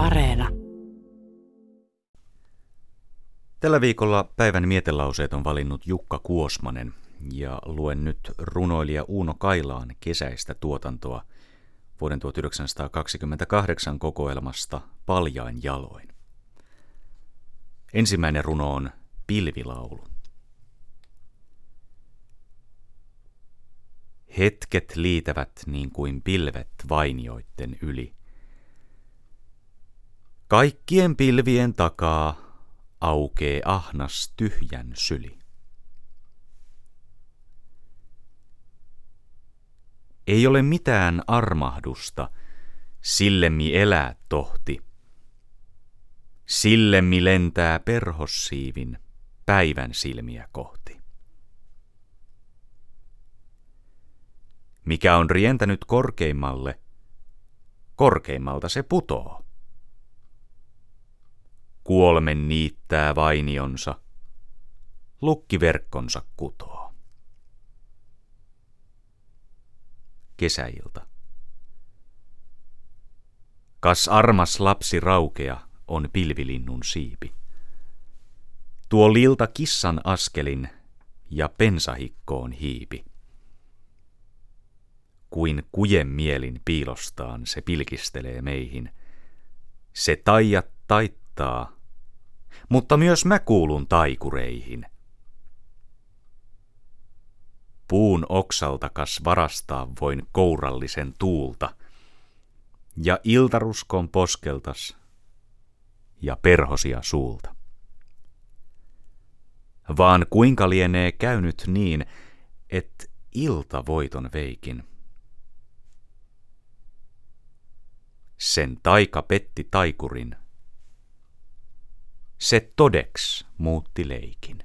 Areena. Tällä viikolla päivän mietelauseet on valinnut Jukka Kuosmanen ja luen nyt runoilija Uuno Kailaan kesäistä tuotantoa vuoden 1928 kokoelmasta Paljain jaloin. Ensimmäinen runo on Pilvilaulu. Hetket liitävät niin kuin pilvet vainioitten yli. Kaikkien pilvien takaa aukee ahnas tyhjän syli. Ei ole mitään armahdusta, sillemmi elää tohti. Sillemmi lentää perhossiivin päivän silmiä kohti. Mikä on rientänyt korkeimmalle, korkeimmalta se putoo. Kuolmen niittää vainionsa, lukkiverkkonsa kutoo. Kesäilta. Kas armas lapsi raukea on pilvilinnun siipi. Tuo lilta kissan askelin ja pensahikkoon hiipi. Kuin kujen mielin piilostaan se pilkistelee meihin. Se taijat taittaa, mutta myös mä kuulun taikureihin. Puun oksalta kas varastaa voin kourallisen tuulta, ja iltaruskon poskeltas, ja perhosia suulta. Vaan kuinka lienee käynyt niin, että ilta voiton veikin. Sen taika petti taikurin. Se todeks muutti leikin.